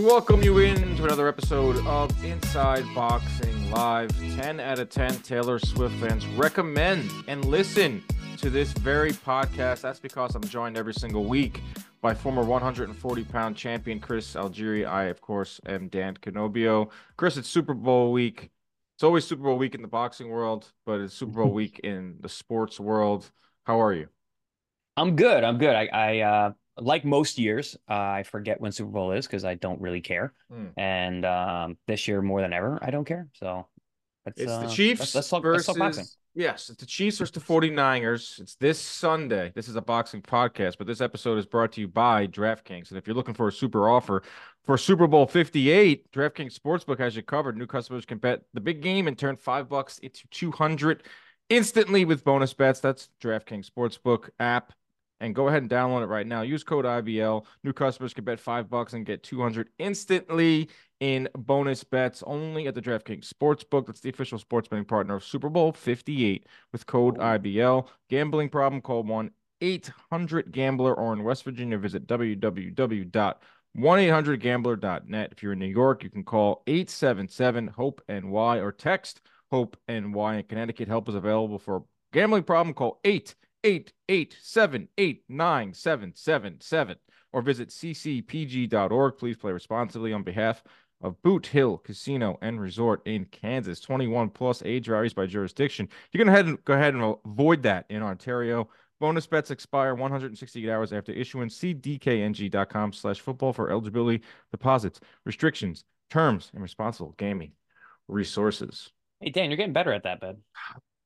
We welcome you in to another episode of Inside Boxing Live. 10 out of 10 Taylor Swift fans recommend and listen to this very podcast. That's because I'm joined every single week by former 140 pound champion Chris Algieri. I, of course, am Dan Canobbio. Chris, it's Super Bowl week. It's always Super Bowl week in the boxing world, but it's Super Bowl week in the sports world. How are you? I'm good. I'm good. I, I uh, like most years, uh, I forget when Super Bowl is because I don't really care. Mm. And um, this year, more than ever, I don't care. So It's the uh, Chiefs Let's, let's, talk, let's versus talk boxing. yes, it's the Chiefs versus the 49ers. It's this Sunday. This is a boxing podcast, but this episode is brought to you by DraftKings. And if you're looking for a super offer for Super Bowl 58, DraftKings Sportsbook has you covered. New customers can bet the big game and turn 5 bucks into 200 instantly with bonus bets. That's DraftKings Sportsbook app. And go ahead and download it right now. Use code IBL. New customers can bet 5 bucks and get 200 instantly in bonus bets only at the DraftKings Sportsbook. That's the official sports betting partner of Super Bowl 58 with code IBL. Gambling problem, call 1 800 Gambler or in West Virginia, visit www. 1-800-GAMBLER.net. If you're in New York, you can call 877 HOPE NY or text HOPE NY. In Connecticut, help is available for gambling problem. Call 888 789 or visit ccpg.org. Please play responsibly on behalf of Boot Hill Casino and Resort in Kansas. 21 plus age varies by jurisdiction. You can ahead and go ahead and avoid that in Ontario. Bonus bets expire 168 hours after issuance. See dkng.com slash football for eligibility, deposits, restrictions, terms, and responsible gaming resources. Hey, Dan, you're getting better at that, bud.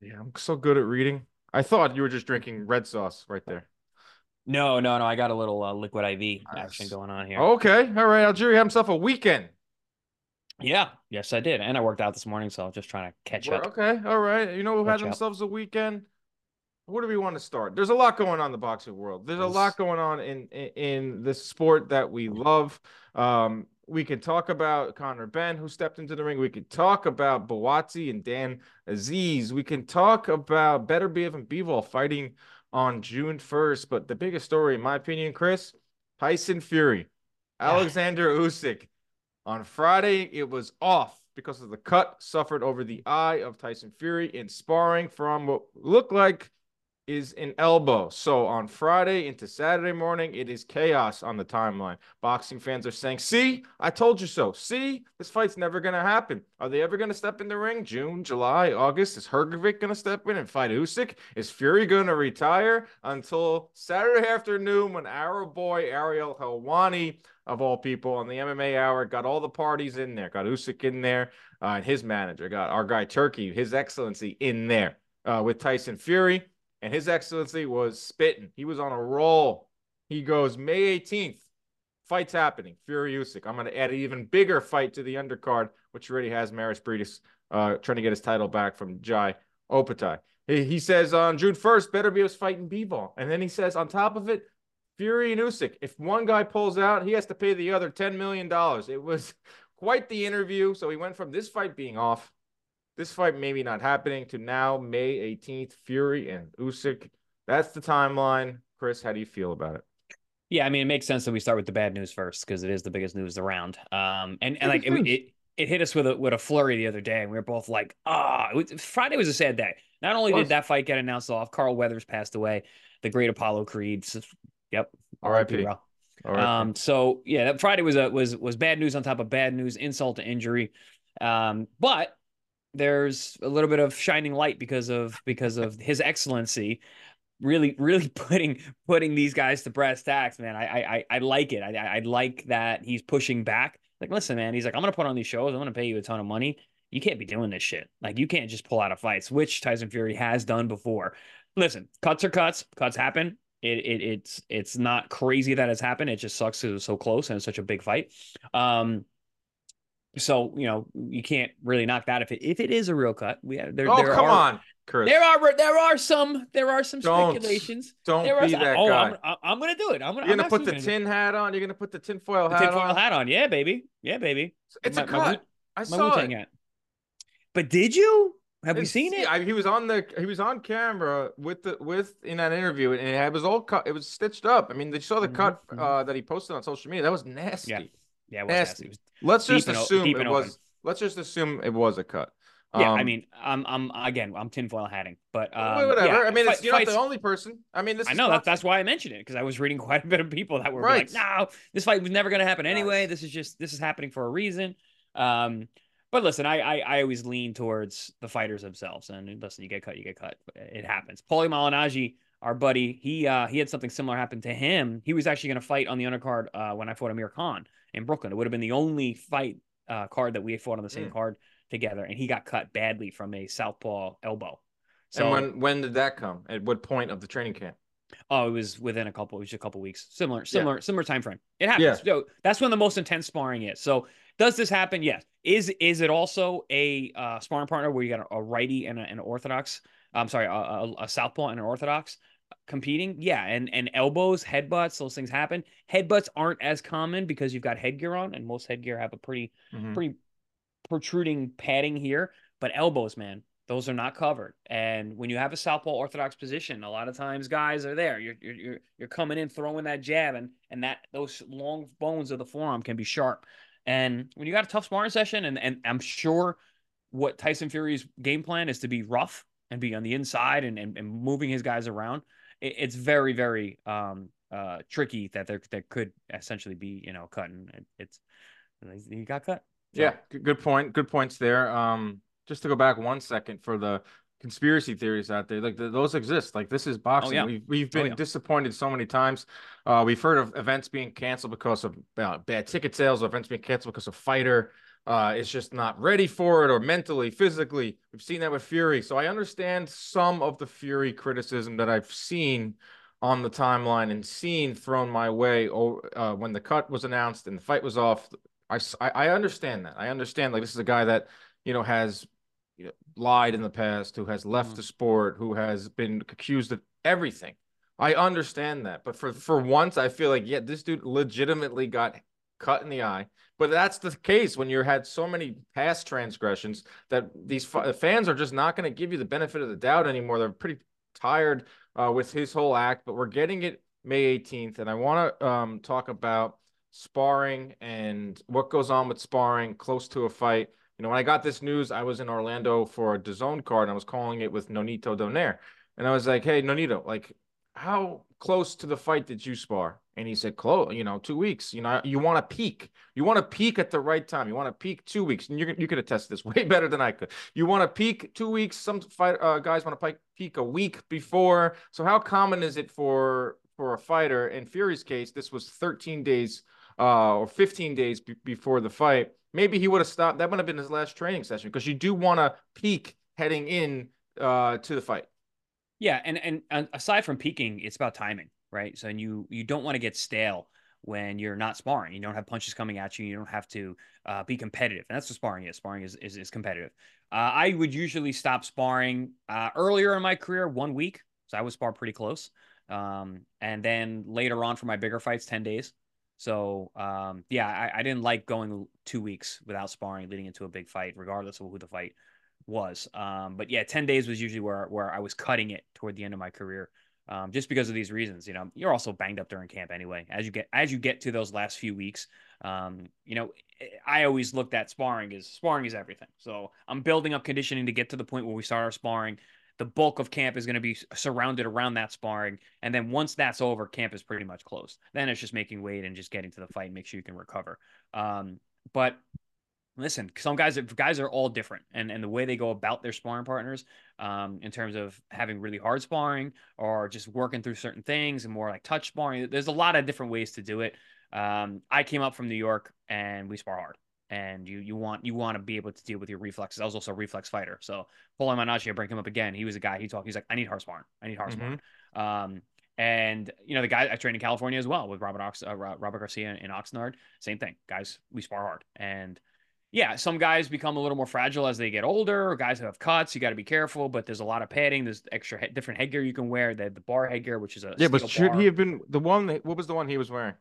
Yeah, I'm so good at reading. I thought you were just drinking red sauce right there. No, no, no. I got a little uh, liquid IV Nice. action going on here. Okay. All right. Algieri had himself a weekend. Yeah. Yes, I did. And I worked out this morning, so I'm just trying to catch Well, up. Okay. All right. You know who had Catch up. themselves a weekend? Where do we want to start? There's a lot going on in the boxing world. There's a lot going on in in, in this sport that we love. Um, we can talk about Conor Benn, who stepped into the ring. We could talk about Buatsi and Dan Azeez. We can talk about Beterbiev and Bivol fighting on June 1st. But the biggest story, in my opinion, Chris, Tyson Fury, Alexander Usyk. On Friday, it was off because of the cut suffered over the eye of Tyson Fury in sparring from what looked like is an elbow. So on Friday into Saturday morning, it is chaos on the timeline. Boxing fans are saying, See, I told you so. See, this fight's never going to happen. Are they ever going to step in the ring? June, July, August? Is Hrgovic going to step in and fight Usyk? Is Fury going to retire until Saturday afternoon when our boy Ariel Helwani, of all people, on the MMA hour, got all the parties in there, got Usyk in there, uh, and his manager, got our guy Turki, His Excellency, in there uh, with Tyson Fury and His Excellency was spitting. He was on a roll. He goes, May 18th, fight's happening. Fury Usyk. I'm going to add an even bigger fight to the undercard, which already has Mairis Briedis uh, trying to get his title back from Jai Opetaia. He, he says on June 1st, Beterbiev fighting Bivol. And then he says, on top of it, Fury and Usyk. If one guy pulls out, he has to pay the other $10 million. It was quite the interview. So he went from this fight being off this fight maybe not happening to now May 18th, Fury and Usyk. That's the timeline. Chris, how do you feel about it? Yeah, I mean, it makes sense that we start with the bad news first because it is the biggest news around. Um, and and like it, it it hit us with a with a flurry the other day, and we were both like, ah, was- Friday was a sad day. Not only did that fight get announced off, Carl Weathers passed away, the great Apollo Creed. Yep, R.I.P.. bro. All right. Um, so yeah, that Friday was a was was bad news on top of bad news, insult to injury. Um, but there's a little bit of shining light because of because of his excellency really really putting putting these guys to brass tacks man. I i i like it. I i like that he's pushing back. Like listen man he's like i'm gonna put on these shows. I'm gonna pay you a ton of money. You can't be doing this shit. Like you can't just pull out of fights which tyson fury has done before. Listen cuts are cuts. Cuts happen. It, it it's it's not crazy that it's happened. It just sucks 'cause it was so close and it's such a big fight. Um so you know you can't really knock that if it if it is a real cut we there, oh, there come are, on, Chris. there are there are some there are some Don't. speculations. Don't There be some, that oh, guy. I'm, I'm, gonna do it. I'm gonna. You're I'm put the absolutely tin hat on? You're to put the tinfoil gonna it. hat the tinfoil on? hat on. Yeah, baby. Yeah, baby. It's My- a my cut. I saw Wu-Tang it. hat. But did you? Have Didn't seen it? I, he was on the he was on camera with the with in that interview and it was all cut it was stitched up. I mean, they saw the Mhm, cut mhm. uh, that he posted on social media. That was nasty. Yeah. Yeah, it was Nasty. nasty. It was Let's just assume it and was. open. Let's just assume it was a cut. Yeah, I Um, mean, I'm, I'm again, I'm tinfoil hatting, but um, whatever. yeah, I mean, it's, fight- you're not the only person. I mean, this. I know that, that's why I mentioned it because I was reading quite a bit of people that were Right. like, "No, this fight was never going to happen anyway. Right. This is just this is happening for a reason." Um, but listen, I, I I always lean towards the fighters themselves, and listen, you get cut, you get cut. It happens. Paulie Malignaggi, our buddy, he uh he had something similar happen to him. He was actually going to fight on the undercard uh when I fought Amir Khan in Brooklyn. It would have been the only fight uh card that we fought on the same Mm. card together, and he got cut badly from a southpaw elbow. So and when when did that come? At what point of the training camp? Oh, it was within a couple, it was just a couple weeks. Similar, similar, similar time frame. It happens. Yeah. So that's when the most intense sparring is. So does this happen? Yes. Is is it also a uh, sparring partner where you got a, a righty and a- an orthodox? I'm sorry, a, a, a southpaw and an orthodox competing? Yeah. And and elbows, headbutts, those things happen. Headbutts aren't as common because you've got headgear on, and most headgear have a pretty Mhm. pretty protruding padding here, but elbows, man, those are not covered. And when you have a southpaw orthodox position, a lot of times guys are there. You're you're you're, you're coming in throwing that jab, and and that those long bones of the forearm can be sharp. And when you got a tough sparring session, and and I'm sure what Tyson Fury's game plan is to be rough and be on the inside and and, and moving his guys around. It, it's very very um uh tricky that there there could essentially be you know cut and it, it's he got cut. So- Yeah, good, point. Good points there. Um, just to go back one second for the conspiracy theories out there, like th those exist. Like this is boxing. yeah. We've we've Oh, been yeah. disappointed so many times. Uh, we've heard of events being canceled because of uh, bad ticket sales, or events being canceled because a fighter uh, is just not ready for it, or mentally, physically. We've seen that with Fury. So I understand some of the Fury criticism that I've seen on the timeline and seen thrown my way uh, when the cut was announced and the fight was off. I, I understand that. I understand like this is a guy that you know has you know, lied in the past, who has left Mhm. the sport, who has been accused of everything. I understand that, but for for once, I feel like yeah, this dude legitimately got cut in the eye. But that's the case when you had so many past transgressions that these fa- fans are just not going to give you the benefit of the doubt anymore. They're pretty tired uh, with his whole act. But we're getting it May 18th, and I want to um, talk about sparring and what goes on with sparring close to a fight. You know, when I got this news, I was in Orlando for a DAZN card and I was calling it with Nonito Donaire. And I was like, hey, Nonito, like, how close to the fight did you spar? And he said, close, you know, two weeks. You know, you want to peak. You want to peak at the right time. You want to peak two weeks. And you you could attest this way better than I could. You want to peak two weeks. Some fight uh, guys want to peak a week before. So how common is it for for a fighter? In Fury's case, this was 13 days uh, or 15 days b- before the fight. Maybe he would have stopped. That would have been his last training session because you do want to peak heading in uh, to the fight. Yeah, and and and aside from peaking, it's about timing, right? So and you you don't want to get stale when you're not sparring. You don't have punches coming at you. You don't have to uh, be competitive, and that's what sparring is. Sparring is is, is competitive. Uh, I would usually stop sparring uh, earlier in my career, one week, so I would spar pretty close, um, and then later on for my bigger fights, ten days. So um, yeah, I, I didn't like going two weeks without sparring leading into a big fight, regardless of who the fight was. Um, but yeah, 10 days was usually where where I was cutting it toward the end of my career. Um, just because of these reasons, you know, you're also banged up during camp anyway. As you get as you get to those last few weeks, um, you know, I always looked at sparring as sparring is everything. So I'm building up conditioning to get to the point where we start our sparring. The bulk of camp is going to be surrounded around that sparring, and then once that's over, camp is pretty much closed. Then it's just making weight and just getting to the fight and make sure you can recover. Um, but listen, some guys guys are all different, and and the way they go about their sparring partners, um, in terms of having really hard sparring or just working through certain things and more like touch sparring. There's a lot of different ways to do it. Um, I came up from New York and we spar hard. And you you want you want to be able to deal with your reflexes. I was also a reflex fighter, so Paulie Malignaggi, I bring him up again. He was a guy. He talked. He's like, I need hard sparring. I need hard sparring. Um, and you know the guy I trained in California as well with Robert Ox, uh, Robert Garcia in Oxnard. Same thing, guys. We spar hard, and yeah, some guys become a little more fragile as they get older. Or guys who have cuts, you got to be careful. But there's a lot of padding. There's extra he- different headgear you can wear. The the bar headgear, which is a Yeah, but should bar. he have been the one? That, what was the one he was wearing?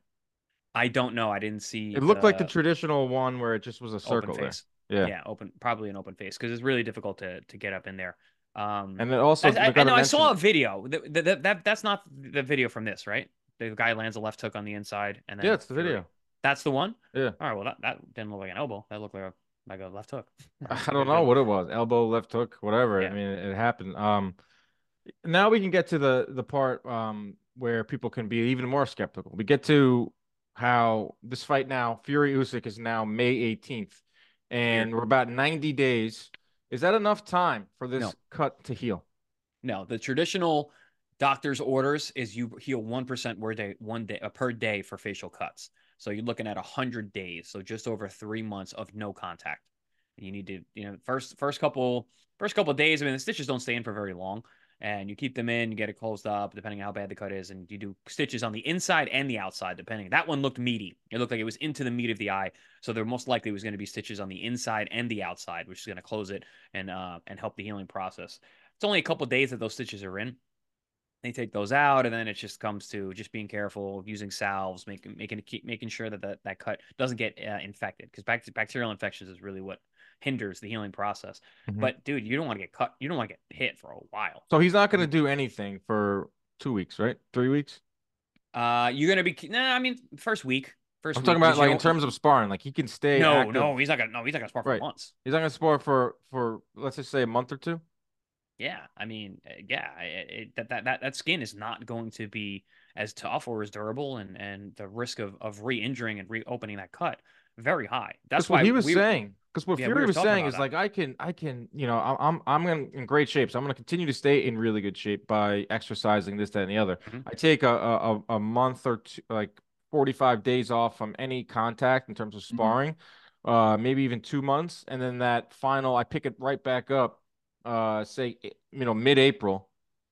I don't know. I didn't see. It looked like the traditional one where it just was a circle there. Yeah. yeah, open, probably an open face because it's really difficult to to get up in there. Um, And then also, I, I, I I saw a video. That, that, that that's not the video from this, right? The guy lands a left hook on the inside, and then Yeah, it's the video. That's the one. Yeah. All right. Well, that, that didn't look like an elbow. That looked like a like a left hook. I don't know what it was. Elbow, left hook, whatever. Yeah. I mean, it, it happened. Um, now we can get to the the part um where people can be even more skeptical. We get to how this fight now, Fury Usyk is now May 18th, and we're about 90 days. Is that enough time for this No. cut to heal? No, the traditional doctor's orders is you heal one percent per day, one day uh, per day for facial cuts. So you're looking at hundred days, so just over three months of no contact. You need to, you know, first first couple first couple days. I mean, the stitches don't stay in for very long, and you keep them in, you get it closed up, depending on how bad the cut is, and you do stitches on the inside and the outside, depending. That one looked meaty. It looked like it was into the meat of the eye, so there most likely was going to be stitches on the inside and the outside, which is going to close it and uh and help the healing process. It's only a couple days that those stitches are in they take those out and then it just comes to just being careful using salves making making keep making sure that that, that cut doesn't get uh, infected because back bacterial infections is really what hinders the healing process Mhm. but dude you don't want to get cut you don't want to get hit for a while So he's not going to do anything for two weeks, right? Three weeks. uh you're gonna be nah i mean first week 1st I'm week talking about like in terms of sparring. Like he can stay. no active. no he's not gonna no he's not gonna spar for Right. months He's not going to spar for for let's just say a month or two. Yeah, I mean, uh, yeah, it, it, that, that that that skin is not going to be as tough or as durable, and and the risk of of re-injuring and reopening that cut very high. That's why what he was we, saying. Because what Yeah, Fury were was saying is that. like I can I can you know I'm I'm I'm in, in great shape, so I'm going to continue to stay in really good shape by exercising this that and the other. Mhm. I take a, a a- month or two, like 45 days off from any contact in terms of Mm-hmm. sparring, uh maybe even two months, and then that final I pick it right back up, uh say you know mid April,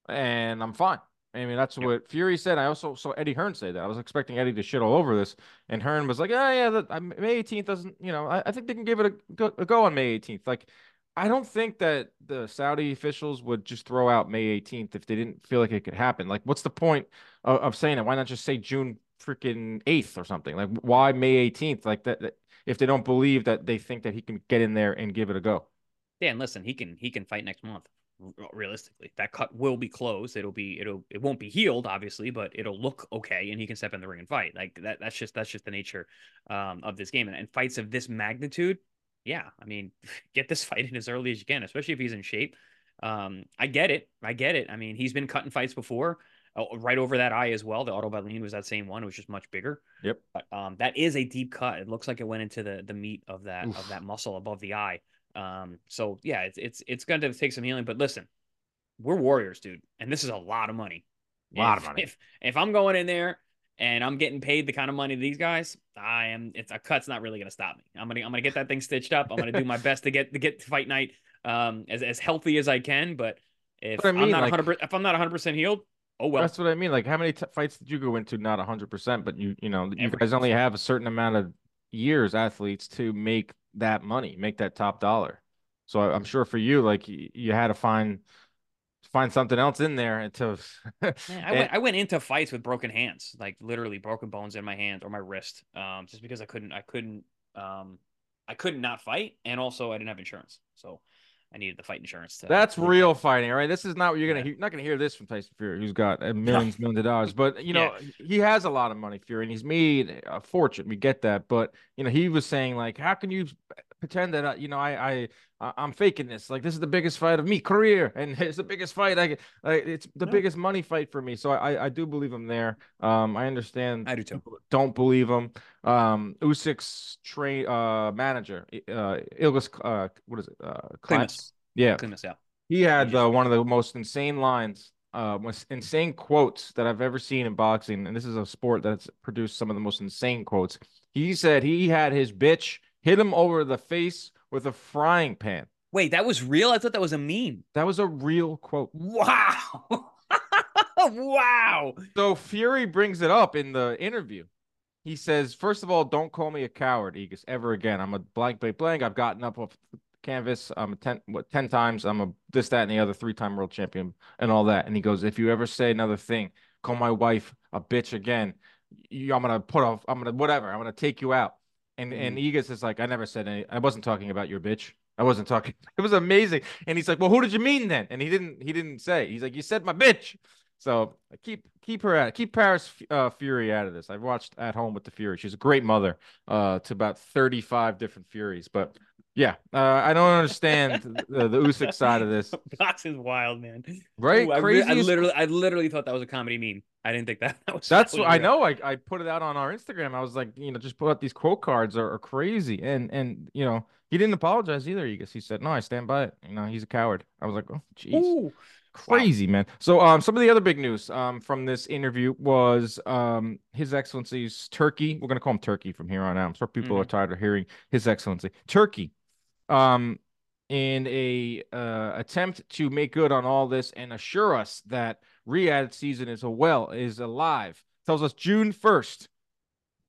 and I'm fine. I mean, that's Yep. what Fury said. I also saw Eddie Hearn say that. I was expecting Eddie to shit all over this, and Hearn was like, "Oh yeah, that, May 18th doesn't. You know, I, I think they can give it a go, a go on May 18th." Like, I don't think that the Saudi officials would just throw out May 18th if they didn't feel like it could happen. Like, what's the point of, of saying it? Why not just say June freaking 8th or something? Like, why May 18th? Like that, that if they don't believe that they think that he can get in there and give it a go. Dan, listen, he can he can fight next month. Realistically, that cut will be closed. It'll be it'll it won't be healed, obviously, but it'll look okay, and he can step in the ring and fight. Like that. That's just that's just the nature um, of this game, and, and fights of this magnitude. Yeah, I mean, get this fight in as early as you can, especially if he's in shape. Um, I get it. I get it. I mean, he's been cutting fights before, uh, right over that eye as well. The Otto Wallin was that same one. It was just much bigger. Yep. But um, that is a deep cut. It looks like it went into the the meat of that Oof. of that muscle above the eye. Um, so yeah, it's it's it's going to take some healing. But listen, we're warriors, dude, and this is a lot of money. A lot If- of money. If if I'm going in there and I'm getting paid the kind of money these guys, I am. It's a cut's not really going to stop me. I'm gonna I'm gonna get that thing stitched up. I'm gonna do my best to get to get to fight night um as as healthy as I can. But if But I I'm mean, not like- 100 if I'm not 100 percent healed, oh well. That's what I mean. Like, how many t fights did you go into? Not hundred percent, but you, you know, you Every- guys only have a certain amount of years, athletes, to make that money, make that top dollar. So I- I'm sure for you, like, you had to find find something else in there and to. Man, I went I went into fights with broken hands, like literally broken bones in my hand or my wrist, um, just because I couldn't I couldn't um I couldn't not fight, and also I didn't have insurance, so I needed the fight insurance. To That's to- real fighting, right. This is not what you're gonna Yeah. hear. Not gonna hear this from Tyson Fury, who's got millions, millions of dollars. But you know, he has a lot of money, Fury, and he's made a fortune. We get that, but you know, he was saying like, how can you pretend that uh, you know I I I'm faking this? Like, this is the biggest fight of me career, and it's the biggest fight. I, I it's the biggest money fight for me. So I I do believe him there. Um, I understand. I do too. Don't believe him. Um, Usyk's train uh manager, uh, Egis, uh, what is it? Uh, Klimas. Yeah, Klimas, yeah. he had uh, one of the most insane lines, uh, most insane quotes that I've ever seen in boxing, and this is a sport that's produced some of the most insane quotes. He said he had his bitch hit him over the face with a frying pan. Wait, that was real? I thought that was a meme. That was a real quote. Wow. wow. So Fury brings it up in the interview. He says, first of all, don't call me a coward, Egis, ever again. I'm a blank, blank, blank. I've gotten up off the canvas. I'm a ten, what, ten times. I'm a this, that, and the other, three time world champion, and all that. And he goes, if you ever say another thing, call my wife a bitch again. You, I'm gonna put off. I'm gonna whatever. I'm gonna take you out. And and Egis is like, I never said any. I wasn't talking about your bitch. I wasn't talking. It was amazing. And he's like, well, who did you mean then? And he didn't. He didn't say. He's like, you said my bitch. So keep keep her out. Keep Paris uh, Fury out of this. I've watched at home with the Fury. She's a great mother uh, to about thirty five different Furies. But yeah, uh, I don't understand the, the Usyk side of this. Box is wild, man. Right? Ooh, I, Crazy. I as- literally, I literally thought that was a comedy meme. I didn't think that, that was. That's what I real. know. I, I put it out on our Instagram. I was like, you know, just put out these quote cards are, are crazy. And and you know, he didn't apologize either. He guess he said, No, I stand by it. You know, he's a coward. I was like, Oh, jeez. Crazy, man. So um some of the other big news um from this interview was um His Excellency's Turki. We're gonna call him Turki from here on out. I'm sure people are tired of hearing His Excellency. Turki. Um in a uh, attempt to make good on all this and assure us that Riyadh season is a well is alive. Tells us June 1st.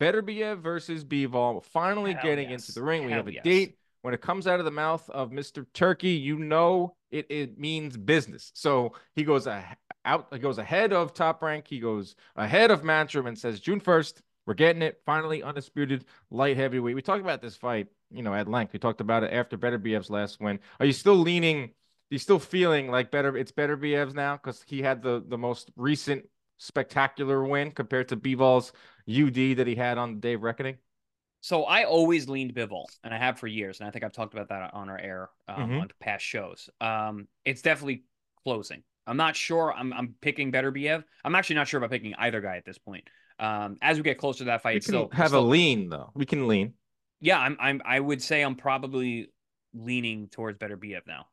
Beterbiev versus Bivol finally Hell getting yes. into the ring. We have a yes. date. When it comes out of the mouth of Mr. Turki, you know it, it means business. So he goes a, out, he goes ahead of Top Rank. He goes ahead of Matchroom and says June 1st, we're getting it. Finally, undisputed light heavyweight. We talked about this fight, you know, at length. We talked about it after Beterbiev's last win. Are you still leaning? You still feeling like better? It's better Beterbiev's now because he had the the most recent spectacular win compared to Bivol's UD that he had on the day of reckoning. So I always leaned Bivol, and I have for years, and I think I've talked about that on our air um, Mhm. on past shows. Um, it's definitely closing. I'm not sure. I'm I'm picking Beterbiev. I'm actually not sure about picking either guy at this point. Um, as we get closer to that fight, We can still have still- a lean though. We can lean. Yeah, I'm I'm I would say I'm probably leaning towards Beterbiev now.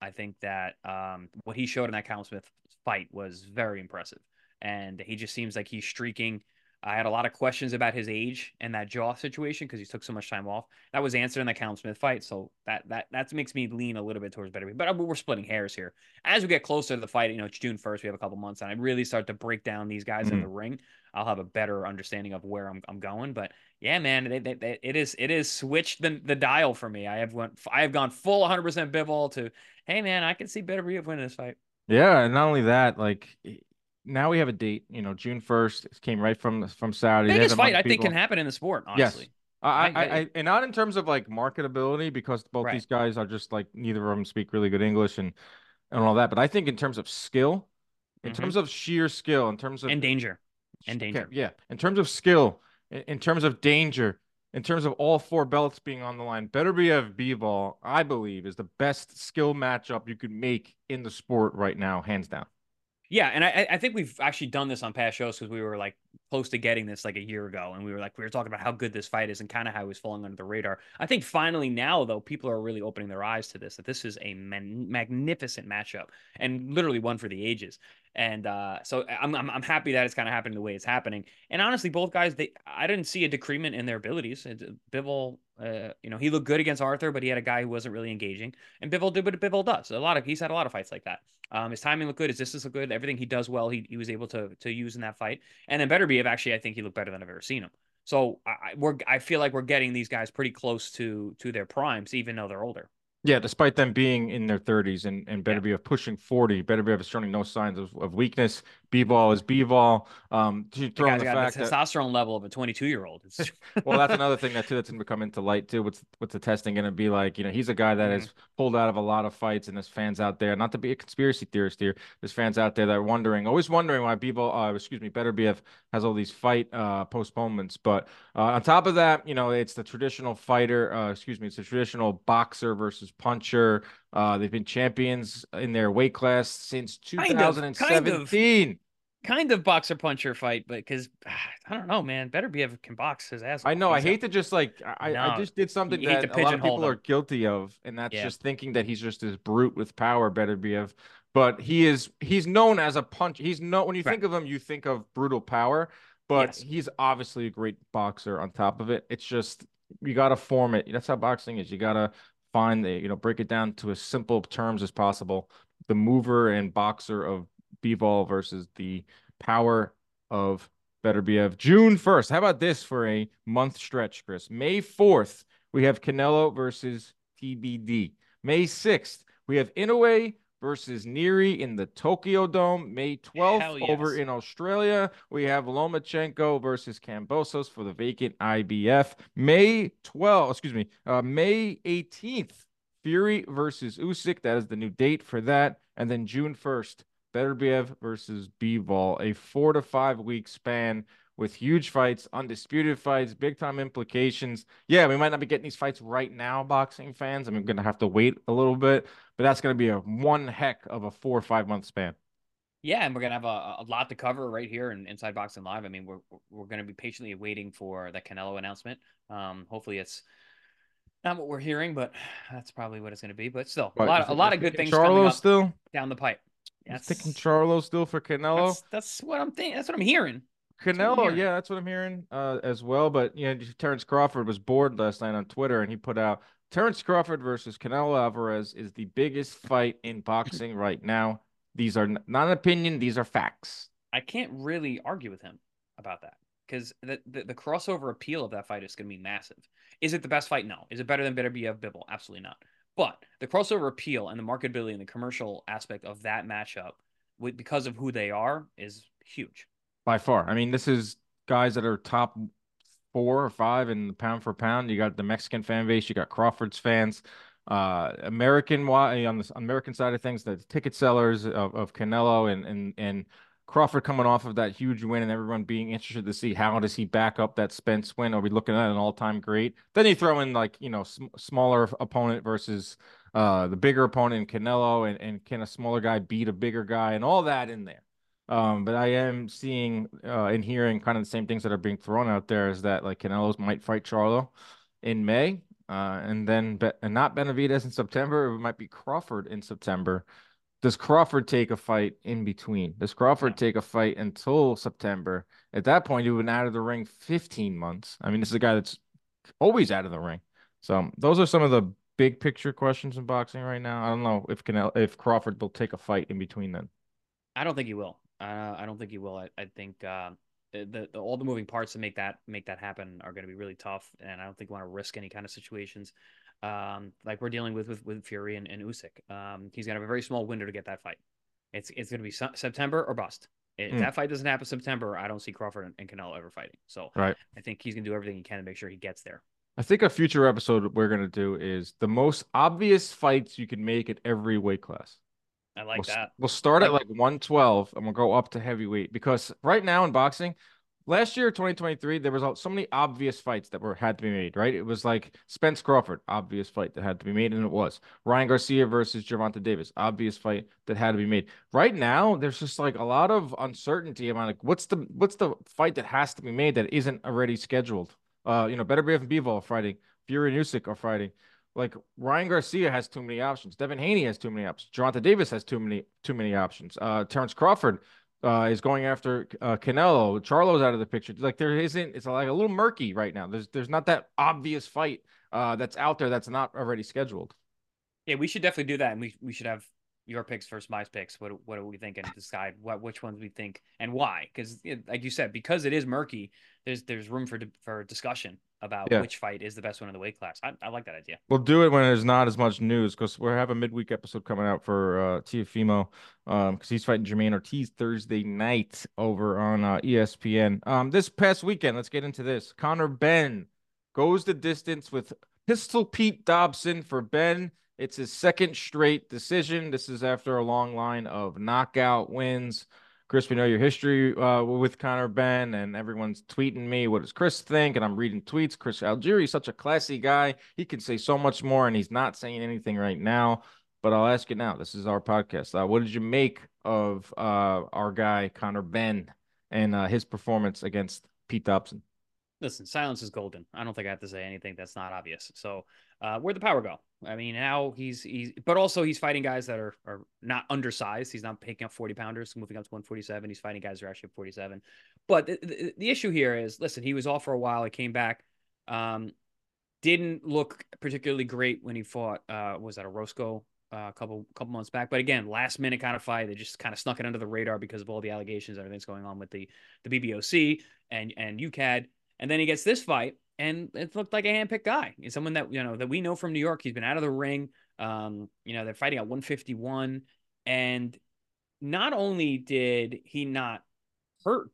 I think that um, what he showed in that Callum Smith fight was very impressive, and he just seems like he's streaking. I had a lot of questions about his age and that jaw situation because he took so much time off. That was answered in the Callum Smith fight, so that that that makes me lean a little bit towards Beterbiev. But uh, we're splitting hairs here. As we get closer to the fight, you know, it's June first. We have a couple months, and I really start to break down these guys in Mhm. the ring. I'll have a better understanding of where I'm I'm going, but yeah, man, they, they, they, it is it is switched the, the dial for me. I have went I have gone full 100 percent Bivol to hey man, I can see Beterbiev winning this fight. Yeah, and not only that, like now we have a date. You know, June first. It came right from from Saudi. Biggest fight I think can happen in the sport, honestly. I, I, I- I, and not in terms of like marketability because both Right. these guys are just like neither of them speak really good English and and all that. But I think in terms of skill, in Mhm. terms of sheer skill, in terms of And danger. and danger. yeah, in terms of skill, in, in terms of danger, in terms of all four belts being on the line, better be of Bivol. I believe is the best skill matchup you could make in the sport right now, hands down. Yeah, and I, I think we've actually done this on past shows because we were like close to getting this like a year ago, and we were like we were talking about how good this fight is and kind of how it was falling under the radar. I think finally now though, people are really opening their eyes to this that this is a man- magnificent matchup and literally one for the ages. And uh, so I'm, I'm I'm happy that it's kind of happening the way it's happening. And honestly, both guys they I didn't see a decrement in their abilities. It- Bivol, uh, you know, he looked good against Arthur, but he had a guy who wasn't really engaging. And Bivol did what Bivol does. A lot of he's had a lot of fights like that. Um, his timing looked good. His distance looked good. Everything he does well, he, he was able to to use in that fight. And then Beterbiev, actually, I think he looked better than I've ever seen him. So I, we're I feel like we're getting these guys pretty close to to their primes, even though they're older. Yeah, despite them being in their 30s and, and Yeah. Beterbiev pushing 40, Beterbiev showing no signs of, of weakness. Bivol is Bivol. Um, to The throw guy's the fact the that testosterone level of a 22 year old. Well, that's another thing that too that's gonna come into light too. What's what's the testing gonna be like? You know, he's a guy that Mhm. has pulled out of a lot of fights, and there's fans out there. Not to be a conspiracy theorist here, there's fans out there that are wondering, always wondering why Bebo, uh, excuse me, Beterbiev has all these fight uh postponements. But uh, on top of that, you know, it's the traditional fighter. Uh, excuse me, it's the traditional boxer versus puncher. Uh, they've been champions in their weight class since Kind of, kind of. 2017. kind of boxer puncher fight, but because I don't know, man, Beterbiev can box his ass. I know. I hate to just like I, I just did something that a lot of people are guilty of, and that's Yeah. just thinking that he's just this brute with power, Beterbiev. But he is he's known as a punch. He's no when you Right. think of him, you think of brutal power, but Yes. he's obviously a great boxer on top of it. It's just you gotta form it. That's how boxing is. You gotta find the, you know, break it down to as simple terms as possible. The mover and boxer of Bivol versus the power of Beterbiev. June 1st. How about this for a month stretch, Chris? May 4th, we have Canelo versus TBD. May 6th, we have Inoue versus Nery in the Tokyo Dome. May 12th, Hell over in Australia, we have Lomachenko versus Kambosos for the vacant IBF. May 12th, excuse me, uh, May 18th, Fury versus Usyk. That is the new date for that. And then June 1st, Beterbiev versus Bivol, a four to five week span with huge fights, undisputed fights, big time implications. Yeah, we might not be getting these fights right now, boxing fans. I mean, going to have to wait a little bit, but that's going to be a one heck of a four or five month span. Yeah, and we're gonna have a, a lot to cover right here in Inside Boxing Live. I mean, we're we're gonna be patiently waiting for the Canelo announcement. Um, hopefully it's not what we're hearing, but that's probably what it's gonna be. But still, a lot, a lot of good things coming up still down the pipe. Yes, thinking Charlo still for Canelo. That's, that's what I'm thinking. That's what I'm hearing. Canelo, yeah, that's what I'm hearing uh, as well. But you know, Terrence Crawford was bored last night on Twitter, and he put out Terrence Crawford versus Canelo Alvarez is the biggest fight in boxing right now. These are not an opinion; these are facts. I can't really argue with him about that because the, the, the crossover appeal of that fight is going to be massive. Is it the best fight? No. Is it better than Beterbiev Bivol? Absolutely not. But the crossover appeal and the marketability and the commercial aspect of that matchup, with, because of who they are, is huge by far. I mean, this is guys that are top four or five in pound for pound. You got the Mexican fan base, you got Crawford's fans, uh, American on the American side of things, the ticket sellers of, of Canelo and and and Crawford coming off of that huge win and everyone being interested to see how does he back up that Spence win? Are we looking at an all-time great? Then you throw in like, you know, sm- smaller opponent versus uh, the bigger opponent in Canelo and, and can a smaller guy beat a bigger guy and all that in there. Um, but I am seeing uh, and hearing kind of the same things that are being thrown out there is that like Canelo's might fight Charlo in May, uh, and then Be- and not Benavidez in September. It might be Crawford in September. Does Crawford take a fight in between? Does Crawford take a fight until September? At that point, he would been out of the ring 15 months. I mean, this is a guy that's always out of the ring. So those are some of the big picture questions in boxing right now. I don't know if Canelo, if Crawford will take a fight in between then. I don't think he will. Uh, I don't think he will. I, I think uh, the, the, all the moving parts to make that make that happen are going to be really tough, and I don't think we want to risk any kind of situations um, like we're dealing with with, with Fury and, and Usyk. Um, he's going to have a very small window to get that fight. It's it's going to be su- September or bust. If mm. that fight doesn't happen September, I don't see Crawford and, and Canelo ever fighting. So right. I think he's going to do everything he can to make sure he gets there. I think a future episode we're going to do is the most obvious fights you can make at every weight class. I like we'll, that. We'll start at like 112 and we'll go up to heavyweight because right now in boxing, last year 2023 there was so many obvious fights that were had to be made right? It was like spence crawford obvious fight that had to be made and it was. Ryan garcia versus gervonta davis obvious fight that had to be made. Right now there's just like a lot of uncertainty about like what's the what's the fight that has to be made that isn't already scheduled? Uh you know Beterbiev and Bivol fighting fury and Usyk are fighting like Ryan Garcia has too many options. Devin Haney has too many options. Gervonta Davis has too many too many options. Uh, Terrence Crawford uh, is going after uh, Canelo. Charlo's out of the picture. Like there isn't. It's like a little murky right now. There's there's not that obvious fight uh, that's out there that's not already scheduled. Yeah, we should definitely do that, and we we should have your picks versus my picks. What what are we thinking? Decide what which ones we think and why. Because like you said, because it is murky, there's there's room for for discussion about yeah. which fight is the best one in the weight class. I, I like that idea. We'll do it when there's not as much news because we have a midweek episode coming out for uh, Teofimo um because he's fighting Jermaine Ortiz Thursday night over on uh, ESPN. Um, this past weekend, let's get into this. Conor Benn goes the distance with Pistol Pete Dobson for Benn. It's his second straight decision. This is after a long line of knockout wins. Chris, we know your history uh, with Conor Benn, and everyone's tweeting me, what does Chris think? And I'm reading tweets. Chris Algieri is such a classy guy. He can say so much more, and he's not saying anything right now. But I'll ask you now. This is our podcast. Uh, what did you make of uh, our guy, Conor Benn, and uh, his performance against Pete Dobson? Listen, silence is golden. I don't think I have to say anything that's not obvious. So, uh, where'd the power go? I mean, now he's he's, but also he's fighting guys that are are not undersized. He's not picking up forty pounders, moving up to one forty seven. He's fighting guys who are actually forty seven. But the, the, the, issue here is, listen, he was off for a while. He came back. Um, didn't look particularly great when he fought. Uh, was that Orozco uh, a couple couple months back. But again, last minute kind of fight. They just kind of snuck it under the radar because of all the allegations, and everything's going on with the the BBOC and and UKAD. And then he gets this fight, and it looked like a handpicked guy. He's someone that you know that we know from New York. He's been out of the ring. Um, you know, they're fighting at 151, and not only did he not hurt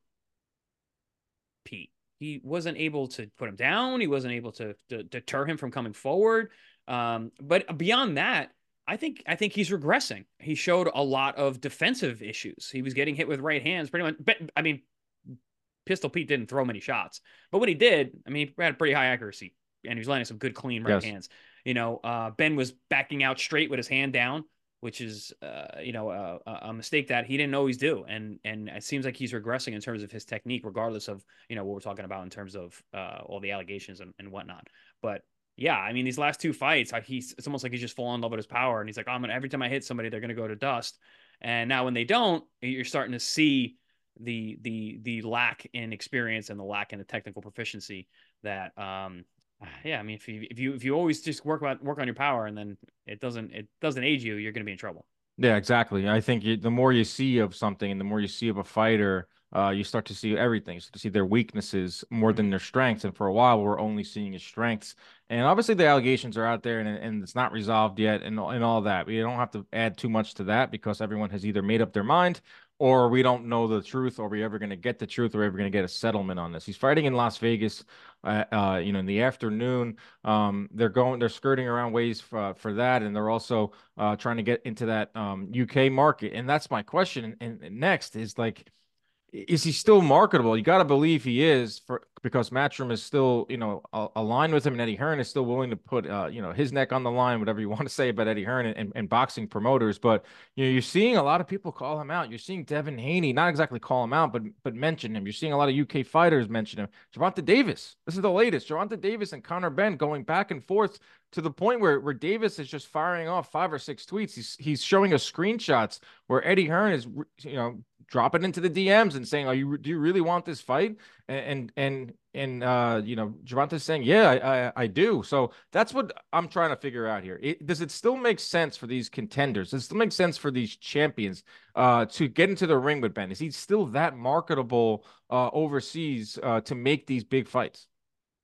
Pete, he wasn't able to put him down. He wasn't able to, to deter him from coming forward. Um, but beyond that, I think I think he's regressing. He showed a lot of defensive issues. He was getting hit with right hands pretty much. But, I mean, Pistol Pete didn't throw many shots, but when he did, I mean, he had pretty high accuracy and he was landing some good clean right yes. hands. You know, uh, Benn was backing out straight with his hand down, which is uh, you know uh, a mistake that he didn't always do, and and it seems like he's regressing in terms of his technique, regardless of you know what we're talking about in terms of uh, all the allegations and, and whatnot. But yeah, I mean, these last two fights, he's it's almost like he's just fallen in love with his power, and he's like, oh, I'm gonna every time I hit somebody, they're gonna go to dust. And now when they don't, you're starting to see the the the lack in experience and the lack in the technical proficiency that um yeah, I mean, if you if you if you always just work about work on your power and then it doesn't it doesn't age you, you're going to be in trouble. Yeah, exactly. I think you, the more you see of something and the more you see of a fighter, uh, you start to see everything. So to see their weaknesses more than their strengths. And for a while, we're only seeing his strengths. And obviously, the allegations are out there, and, and it's not resolved yet, and and all that. We don't have to add too much to that because everyone has either made up their mind or we don't know the truth, or we're ever going to get the truth, or we're ever going to get a settlement on this. He's fighting in Las Vegas, uh, uh, you know, in the afternoon. Um, they're going, they're skirting around ways for, for that, and they're also uh, trying to get into that um, UK market. And that's my question. And, and next is like, is he still marketable? You got to believe he is for because Matchroom is still, you know, aligned with him, and Eddie Hearn is still willing to put, uh, you know, his neck on the line, whatever you want to say about Eddie Hearn and, and, and, boxing promoters. But you know, you're seeing a lot of people call him out. You're seeing Devin Haney, not exactly call him out, but but mention him. You're seeing a lot of UK fighters mention him. Gervonta Davis, this is the latest. Gervonta Davis and Conor Benn going back and forth to the point where where Davis is just firing off five or six tweets. He's he's showing us screenshots where Eddie Hearn is, you know dropping into the DMs and saying, "Are you do you really want this fight?" And and and uh, you know, Gervonta's saying, "Yeah, I, I, I do." So that's what I'm trying to figure out here. It, does it still make sense for these contenders? Does it still make sense for these champions uh, to get into the ring with Benn? Is he still that marketable uh, overseas uh, to make these big fights?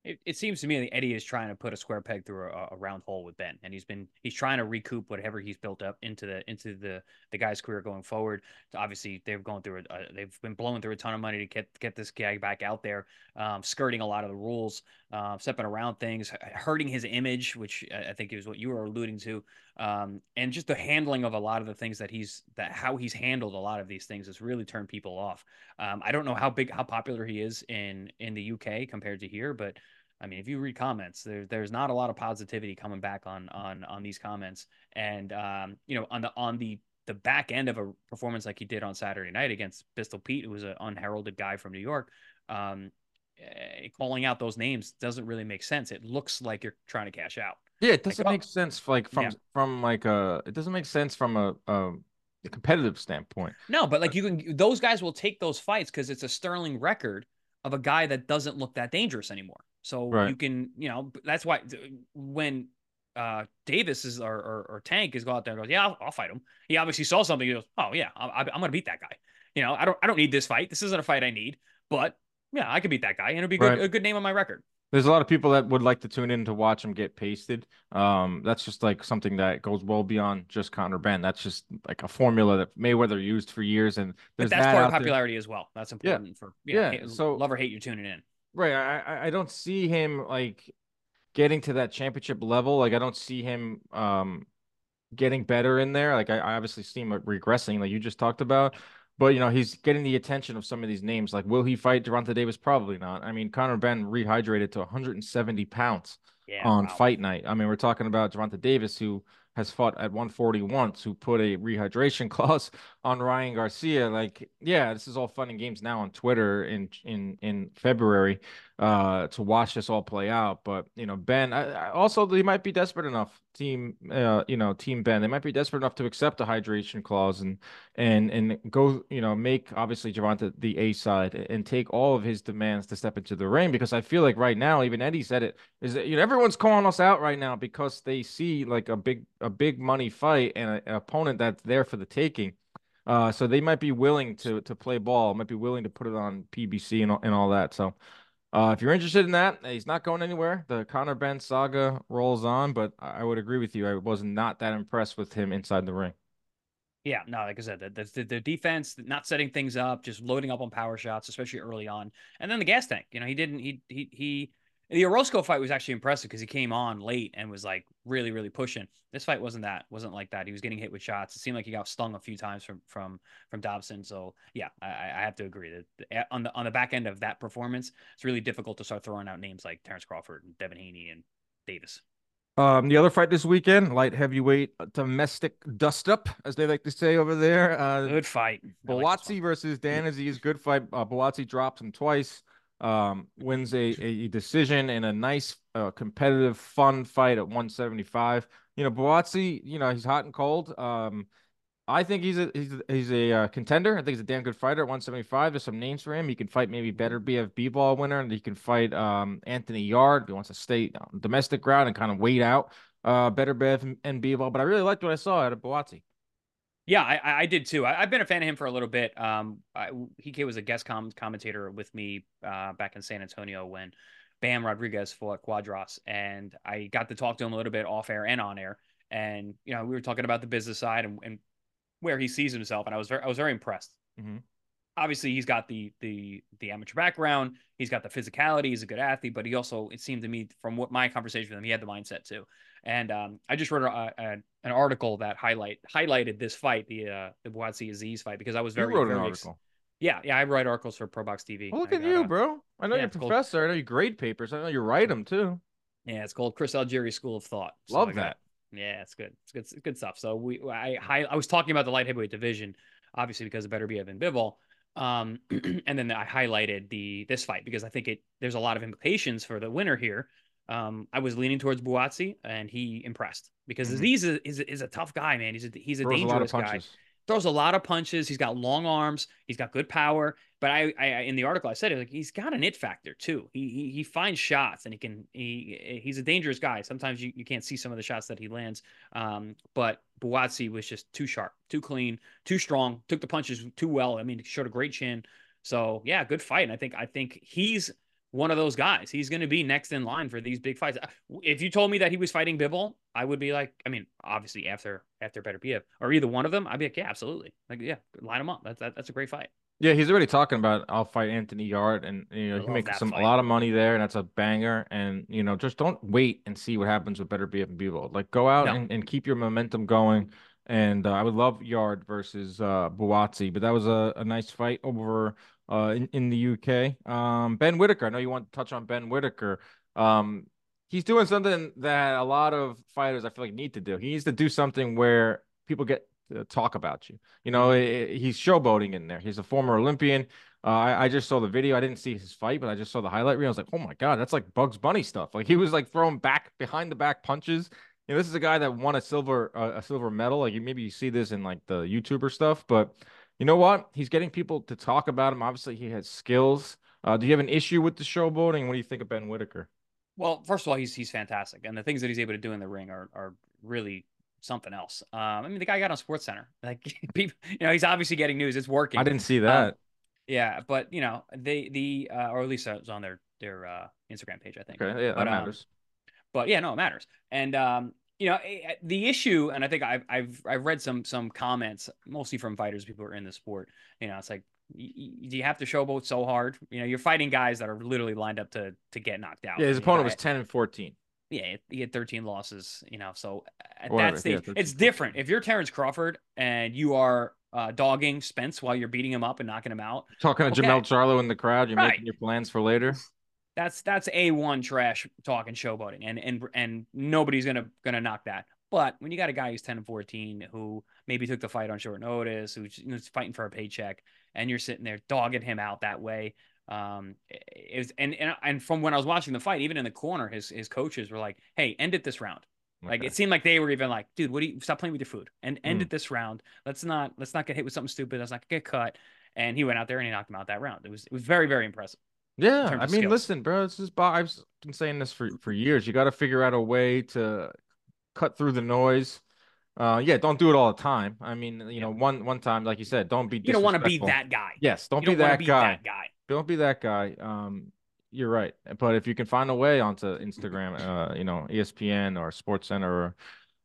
It, it seems to me that Eddie is trying to put a square peg through a, a, round hole with Benn, and he's been he's trying to recoup whatever he's built up into the into the the guy's career going forward. Obviously, they've gone through a, they've been blowing through a ton of money to get get this guy back out there, um, skirting a lot of the rules, uh, stepping around things, hurting his image, which I think is what you were alluding to, um, and just the handling of a lot of the things that he's that how he's handled a lot of these things has really turned people off. Um, I don't know how big how popular he is in in the UK compared to here, but I mean, if you read comments, there, there's not a lot of positivity coming back on on on these comments, and um, you know, on the on the the back end of a performance like he did on Saturday night against Pistol Pete, who was an unheralded guy from New York, um, eh, calling out those names doesn't really make sense. It looks like you're trying to cash out. Yeah, it doesn't like, make sense. Like from yeah. from like a, it doesn't make sense from a, a a competitive standpoint. No, but like you can, those guys will take those fights because it's a sterling record of a guy that doesn't look that dangerous anymore. So right. you can, you know, that's why when uh, Davis is or, or, or, Tank is go out there and goes, yeah, I'll, I'll, fight him. He obviously saw something. He goes, oh yeah, I, am going to beat that guy. You know, I don't I don't need this fight. This isn't a fight I need, but yeah, I could beat that guy, and it'd be good, right. a good name on my record. There's a lot of people that would like to tune in to watch him get pasted. Um, that's just like something that goes well beyond just Conor Benn. That's just like a formula that Mayweather used for years, and that's that part of popularity there. as well. That's important yeah. for yeah. yeah. so love or hate you tuning in. Right. I I don't see him like getting to that championship level. Like I don't see him um getting better in there. Like I, I obviously see him regressing, like you just talked about. But you know, he's getting the attention of some of these names. Like, will he fight Gervonta Davis? Probably not. I mean, Conor Benn rehydrated to 170 pounds yeah, on wow. fight night. I mean, we're talking about Gervonta Davis, who has fought at 140 once, who put a rehydration clause on Ryan Garcia. Like, yeah, this is all fun and games now on Twitter in in in February uh, to watch this all play out. But you know, Benn, I, I also they might be desperate enough, team, uh, you know, team Benn, they might be desperate enough to accept the hydration clause and and and go, you know, make obviously Gervonta the A side and take all of his demands to step into the ring because I feel like right now, even Eddie said it, is that you know everyone's calling us out right now because they see like a big a big money fight and a, an opponent that's there for the taking. Uh, so they might be willing to to play ball, might be willing to put it on PBC and and all that. So uh, if you're interested in that, he's not going anywhere. The Conor Benn saga rolls on, but I would agree with you. I was not that impressed with him inside the ring. Yeah, no, like I said, the, the, the defense not setting things up, just loading up on power shots, especially early on, and then the gas tank. You know, he didn't. He he he The Orozco fight was actually impressive because he came on late and was like really, really pushing. This fight wasn't that, wasn't like that. He was getting hit with shots. It seemed like he got stung a few times from from from Dobson. So yeah, I, I have to agree that on the on the back end of that performance, it's really difficult to start throwing out names like Terrence Crawford and Devin Haney and Davis. Um, the other fight this weekend, light heavyweight domestic dust up, as they like to say over there. Uh, good fight. Buatsi like versus Dan Azeez. Good fight. Uh, drops him twice. Um, wins a, a decision in a nice, uh, competitive, fun fight at 175. You know, Buatsi, you know, he's hot and cold. Um, I think he's a he's a, he's a uh, contender. I think he's a damn good fighter at 175. There's some names for him. He can fight maybe Beterbiev-Bivol winner, and he can fight um, Anthony Yarde. He wants to stay on domestic ground and kind of wait out uh, Beterbiev and Bivol. But I really liked what I saw out of Buatsi. Yeah, I, I did too. I, have been a fan of him for a little bit. Um, I, he was a guest com- commentator with me uh, back in San Antonio when Bam Rodriguez fought Cuadras, and I got to talk to him a little bit off air and on air. And you know, we were talking about the business side and, and where he sees himself, and I was very, I was very impressed. Mm-hmm. Obviously, he's got the the the amateur background. He's got the physicality. He's a good athlete, but he also, it seemed to me, from what my conversation with him, he had the mindset too. And um, I just wrote a, a, an article that highlight highlighted this fight, the uh, the Buatsi Azeez fight, because I was very you wrote an article. Yeah, yeah, I write articles for ProBox TV. Well, look at you, bro. I know yeah, you're a professor. Called, I know you grade papers. I know you write them too. Yeah, it's called Chris Algieri School of Thought. So Love that. Yeah, it's good. It's good. It's good stuff. So we, I, I, I was talking about the light heavyweight division, obviously because of Beterbiev and Bivol. Um, and then I highlighted the this fight because I think it there's a lot of implications for the winner here. Um, I was leaning towards Buatsi, and he impressed because mm-hmm. Azeez is, is, is, a tough guy, man. He's a he's a Throws dangerous a guy throws a lot of punches. He's got long arms. He's got good power. But I, I in the article I said it like he's got an it factor too. He, he he finds shots and he can he he's a dangerous guy. Sometimes you, you can't see some of the shots that he lands. Um, but Buatsi was just too sharp, too clean, too strong. Took the punches too well. I mean, showed a great chin. So yeah, good fight. And I think I think he's one of those guys. He's going to be next in line for these big fights. Uh, if you told me that he was fighting Bivol, I would be like, I mean, obviously after after Beterbiev or either one of them, I'd be like, yeah, absolutely, like yeah, line him up. That's that, that's a great fight. Yeah, he's already talking about I'll fight Anthony Yarde, and you know he makes some fight. a lot of money there, and that's a banger. And you know, just don't wait and see what happens with Beterbiev and Bivol. Like go out no. and, and keep your momentum going. And uh, I would love Yarde versus uh, Buatsi, but that was a, a nice fight over uh, in, in the UK. Um, ben Whittaker, I know you want to touch on Ben Whittaker. Um, he's doing something that a lot of fighters I feel like need to do. He needs to do something where people get talk about you. You know, mm-hmm. he's showboating in there. He's a former Olympian. Uh, I, I, just saw the video. I didn't see his fight, but I just saw the highlight reel. I was like, oh my god, that's like Bugs Bunny stuff. Like he was like throwing back behind the back punches. You know, this is a guy that won a silver uh, a silver medal. Like maybe you see this in like the YouTuber stuff, but you know what? He's getting people to talk about him. Obviously, he has skills. Uh, do you have an issue with the showboating? What do you think of Ben Whittaker? Well, first of all, he's he's fantastic, and the things that he's able to do in the ring are are really something else. Um, I mean, the guy got on SportsCenter. Like, people, you know, he's obviously getting news. It's working. I didn't see that. Um, yeah, but you know, they the uh, or at least it was on their their uh, Instagram page, I think. Okay, yeah, but, that um, matters. Um, but yeah, no, it matters. And um, you know eh, eh, the issue and i think i've i've, I've read some some comments mostly from fighters people who are in the sport you know it's like do you have to showboat so hard you know you're fighting guys that are literally lined up to to get knocked out yeah his opponent was 10 and 14 yeah he had 13 losses you know so at Whatever, that stage yeah, it's different if you're terence crawford and you are uh, dogging Spence while you're beating him up and knocking him out. Talking to okay. Jermell Charlo in the crowd, you're right. making your plans for later. That's that's a one trash talking showboating, and and and nobody's gonna gonna knock that. But when you got a guy who's ten and fourteen who maybe took the fight on short notice, who's you know, fighting for a paycheck, and you're sitting there dogging him out that way, um, is and, and and from when I was watching the fight, even in the corner, his his coaches were like, "Hey, end it this round." Okay. Like it seemed like they were even like, "Dude, what do you stop playing with your food and end mm. it this round? Let's not let's not get hit with something stupid. Let's not get cut." And he went out there and he knocked him out that round. It was it was very very impressive. Yeah, I mean, skills. listen, bro. This is I've been saying this for for years. You got to figure out a way to cut through the noise. Uh, yeah, don't do it all the time. I mean, you yeah. know, one one time, like you said, don't be. You don't want to be that guy. Yes, don't, be, don't that be guy. that guy. Don't be that guy. Um, you're right. But if you can find a way onto Instagram, uh, you know, ESPN or SportsCenter or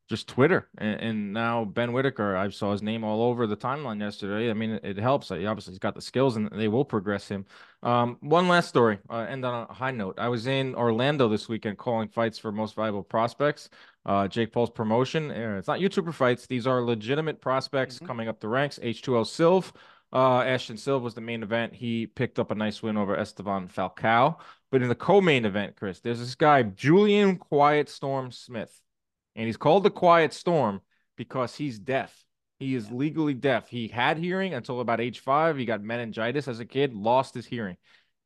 just Twitter. And, and, now Ben Whittaker, I saw his name all over the timeline yesterday. I mean, it, helps. He obviously he's got the skills and they will progress him. Um, one last story, uh, end on a high note. I was in Orlando this weekend calling fights for most valuable prospects. Uh, Jake Paul's promotion. Uh, it's not YouTuber fights. These are legitimate prospects mm-hmm. coming up the ranks. H2O Sylve. Uh, Ashton Sylve was the main event. He picked up a nice win over Esteban Falcao. But in the co-main event, Chris, there's this guy, Julian Quiet Storm Smith. And he's called the Quiet Storm because he's deaf. He is legally deaf. He had hearing until about age five. He got meningitis as a kid, lost his hearing.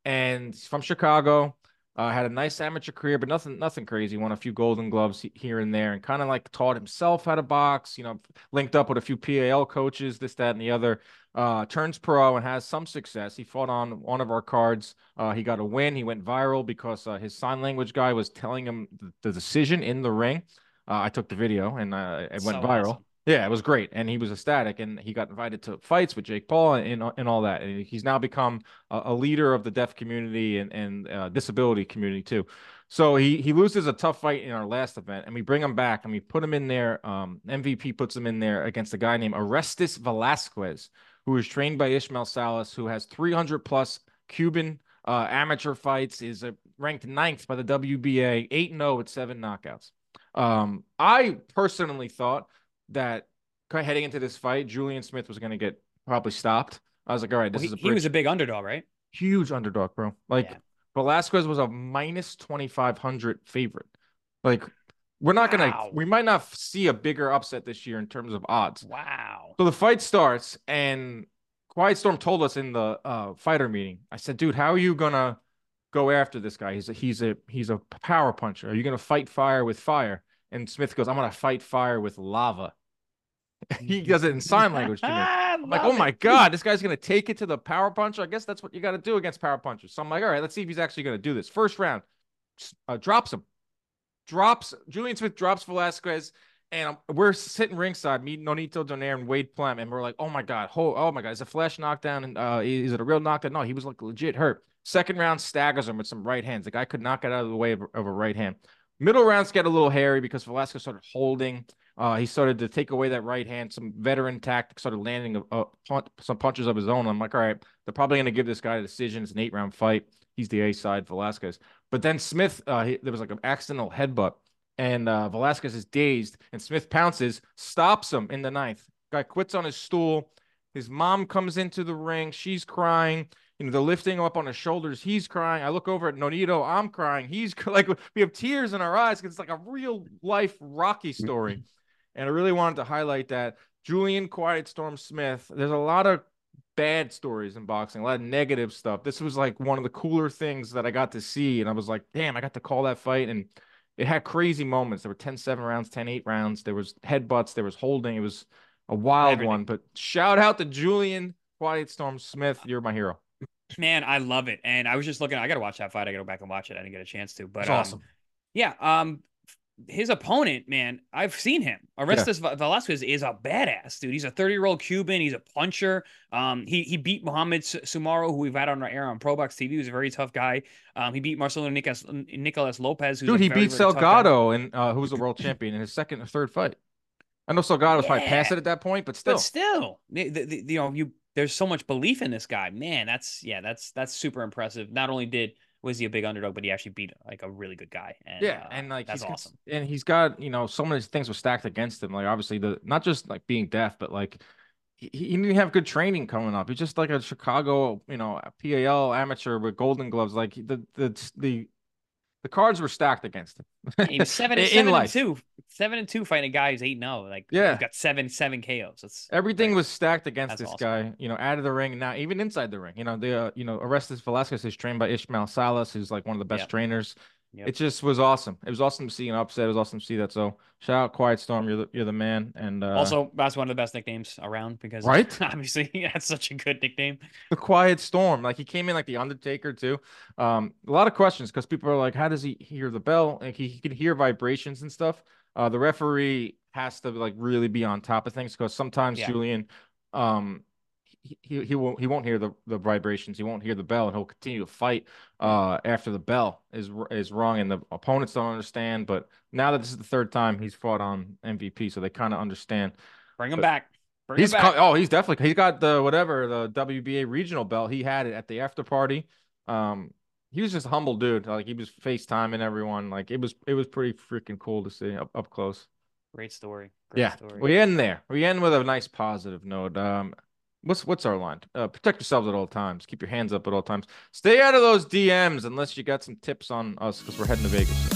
And he's from Chicago. Uh, had a nice amateur career, but nothing, nothing crazy. Won a few Golden Gloves here and there, and kind of like taught himself how to box. You know, linked up with a few PAL coaches, this, that, and the other. Uh, turns pro and has some success. He fought on one of our cards. Uh, he got a win. He went viral because uh, his sign language guy was telling him the, decision in the ring. Uh, I took the video and uh, it went so viral. Awesome. Yeah, it was great, and he was ecstatic, and he got invited to fights with Jake Paul and and all that. And he's now become a, a leader of the deaf community and and uh, disability community too. So he he loses a tough fight in our last event, and we bring him back and we put him in there. Um, MVP puts him in there against a guy named Orestes Velasquez, who is trained by Ishmael Salas, who has 300 plus Cuban uh, amateur fights, is uh, ranked ninth by the WBA, eight and zero oh with seven knockouts. Um, I personally thought that heading into this fight, Julian Smith was going to get probably stopped. I was like, all right, this well, he, is a he was a big underdog, right? Huge underdog, bro. Like yeah. Velasquez was a minus 2500 favorite. Like we're not wow. gonna we might not see a bigger upset this year in terms of odds. Wow. So the fight starts and Quiet Storm told us in the uh, fighter meeting. I said, dude, how are you gonna go after this guy? He's a he's a he's a power puncher. Are you gonna fight fire with fire? And Smith goes, I'm gonna fight fire with lava. he does it in sign language to me. I'm like, oh my god, this guy's gonna take it to the power puncher. I guess that's what you got to do against power punchers. So I'm like, all right, let's see if he's actually gonna do this. First round, uh, drops him, drops Julian Smith drops Velasquez, and we're sitting ringside, me, Nonito Donaire, and Wade Plem, and we're like, oh my god, oh, oh my god, is a flash knockdown? And uh, is it a real knockdown? No, he was like legit hurt. Second round staggers him with some right hands. The guy could not get out of the way of, of a right hand. Middle rounds get a little hairy because Velasquez started holding. Uh, he started to take away that right hand. Some veteran tactics started landing a, a, some punches of his own. I'm like, all right, they're probably going to give this guy a decision. It's an eight round fight. He's the A side, Velasquez. But then Smith, uh, he, there was like an accidental headbutt, and uh, Velasquez is dazed, and Smith pounces, stops him in the ninth. Guy quits on his stool. His mom comes into the ring. She's crying. You know, they're lifting him up on his shoulders. He's crying. I look over at Nonito. I'm crying. He's like, we have tears in our eyes because it's like a real life Rocky story. And I really wanted to highlight that Julian Quiet Storm Smith, there's a lot of bad stories in boxing, a lot of negative stuff. This was like one of the cooler things that I got to see. And I was like, damn, I got to call that fight. And it had crazy moments. There were 10 7 rounds, 10 8 rounds. There was headbutts, there was holding. It was a wild Everything. one. But shout out to Julian Quiet Storm Smith. You're my hero. Man, I love it. And I was just looking, I got to watch that fight. I got to go back and watch it. I didn't get a chance to, but um, awesome. Yeah. Um, his opponent, man, I've seen him. Orestes yeah. Velasquez is a badass dude. He's a 30 year old Cuban. He's a puncher. Um, he he beat Mohamed Sumaro, who we've had on our air on ProBox TV. He was a very tough guy. Um, he beat Marcelo Nicolas, Nicolas Lopez. dude, he beat very Salgado, and uh, who was the world champion in his second or third fight. I know Salgado was yeah. probably past it at that point, but still, but still, the, the, the, you know, you there's so much belief in this guy. Man, that's yeah, that's that's super impressive. Not only did was he a big underdog, but he actually beat like a really good guy. And, yeah, uh, and like that's he's awesome. And he's got you know so many things were stacked against him. Like obviously the not just like being deaf, but like he, he didn't have good training coming up. He's just like a Chicago, you know, PAL amateur with Golden Gloves. Like the the the the cards were stacked against him. he was seven, in seven life. and two, seven and two fighting a guy who's eight zero. Oh. Like yeah, got seven seven KOs. It's everything was stacked against this awesome. guy. You know, out of the ring now, even inside the ring. You know, the uh, you know Orestes Velasquez is trained by Ishmael Salas, who's like one of the best trainers. Yep. It just was awesome. It was awesome to see an upset. It was awesome to see that. So shout out Quiet Storm. You're the you're the man. And uh, also that's one of the best nicknames around because right, obviously that's such a good nickname. The Quiet Storm. Like he came in like the Undertaker too. Um, a lot of questions because people are like, how does he hear the bell? Like he, he can hear vibrations and stuff. Uh, the referee has to like really be on top of things because sometimes yeah. Julian, um, he, he, he won't he won't hear the, the vibrations. He won't hear the bell, and he'll continue to fight uh, after the bell is is rung, and the opponents don't understand. But now that this is the third time he's fought on MVP, so they kind of understand. Bring him But back. Bring He's him back. oh, he's definitely he's got the whatever the WBA regional belt. He had it at the after party. Um, he was just a humble dude. Like he was FaceTiming everyone. Like it was it was pretty freaking cool to see up, up close. Great story. Great Yeah, story. we end there. We end with a nice positive note. Um, what's what's our line? Uh, protect yourselves at all times. Keep your hands up at all times. Stay out of those DMs unless you got some tips on us because we're heading to Vegas.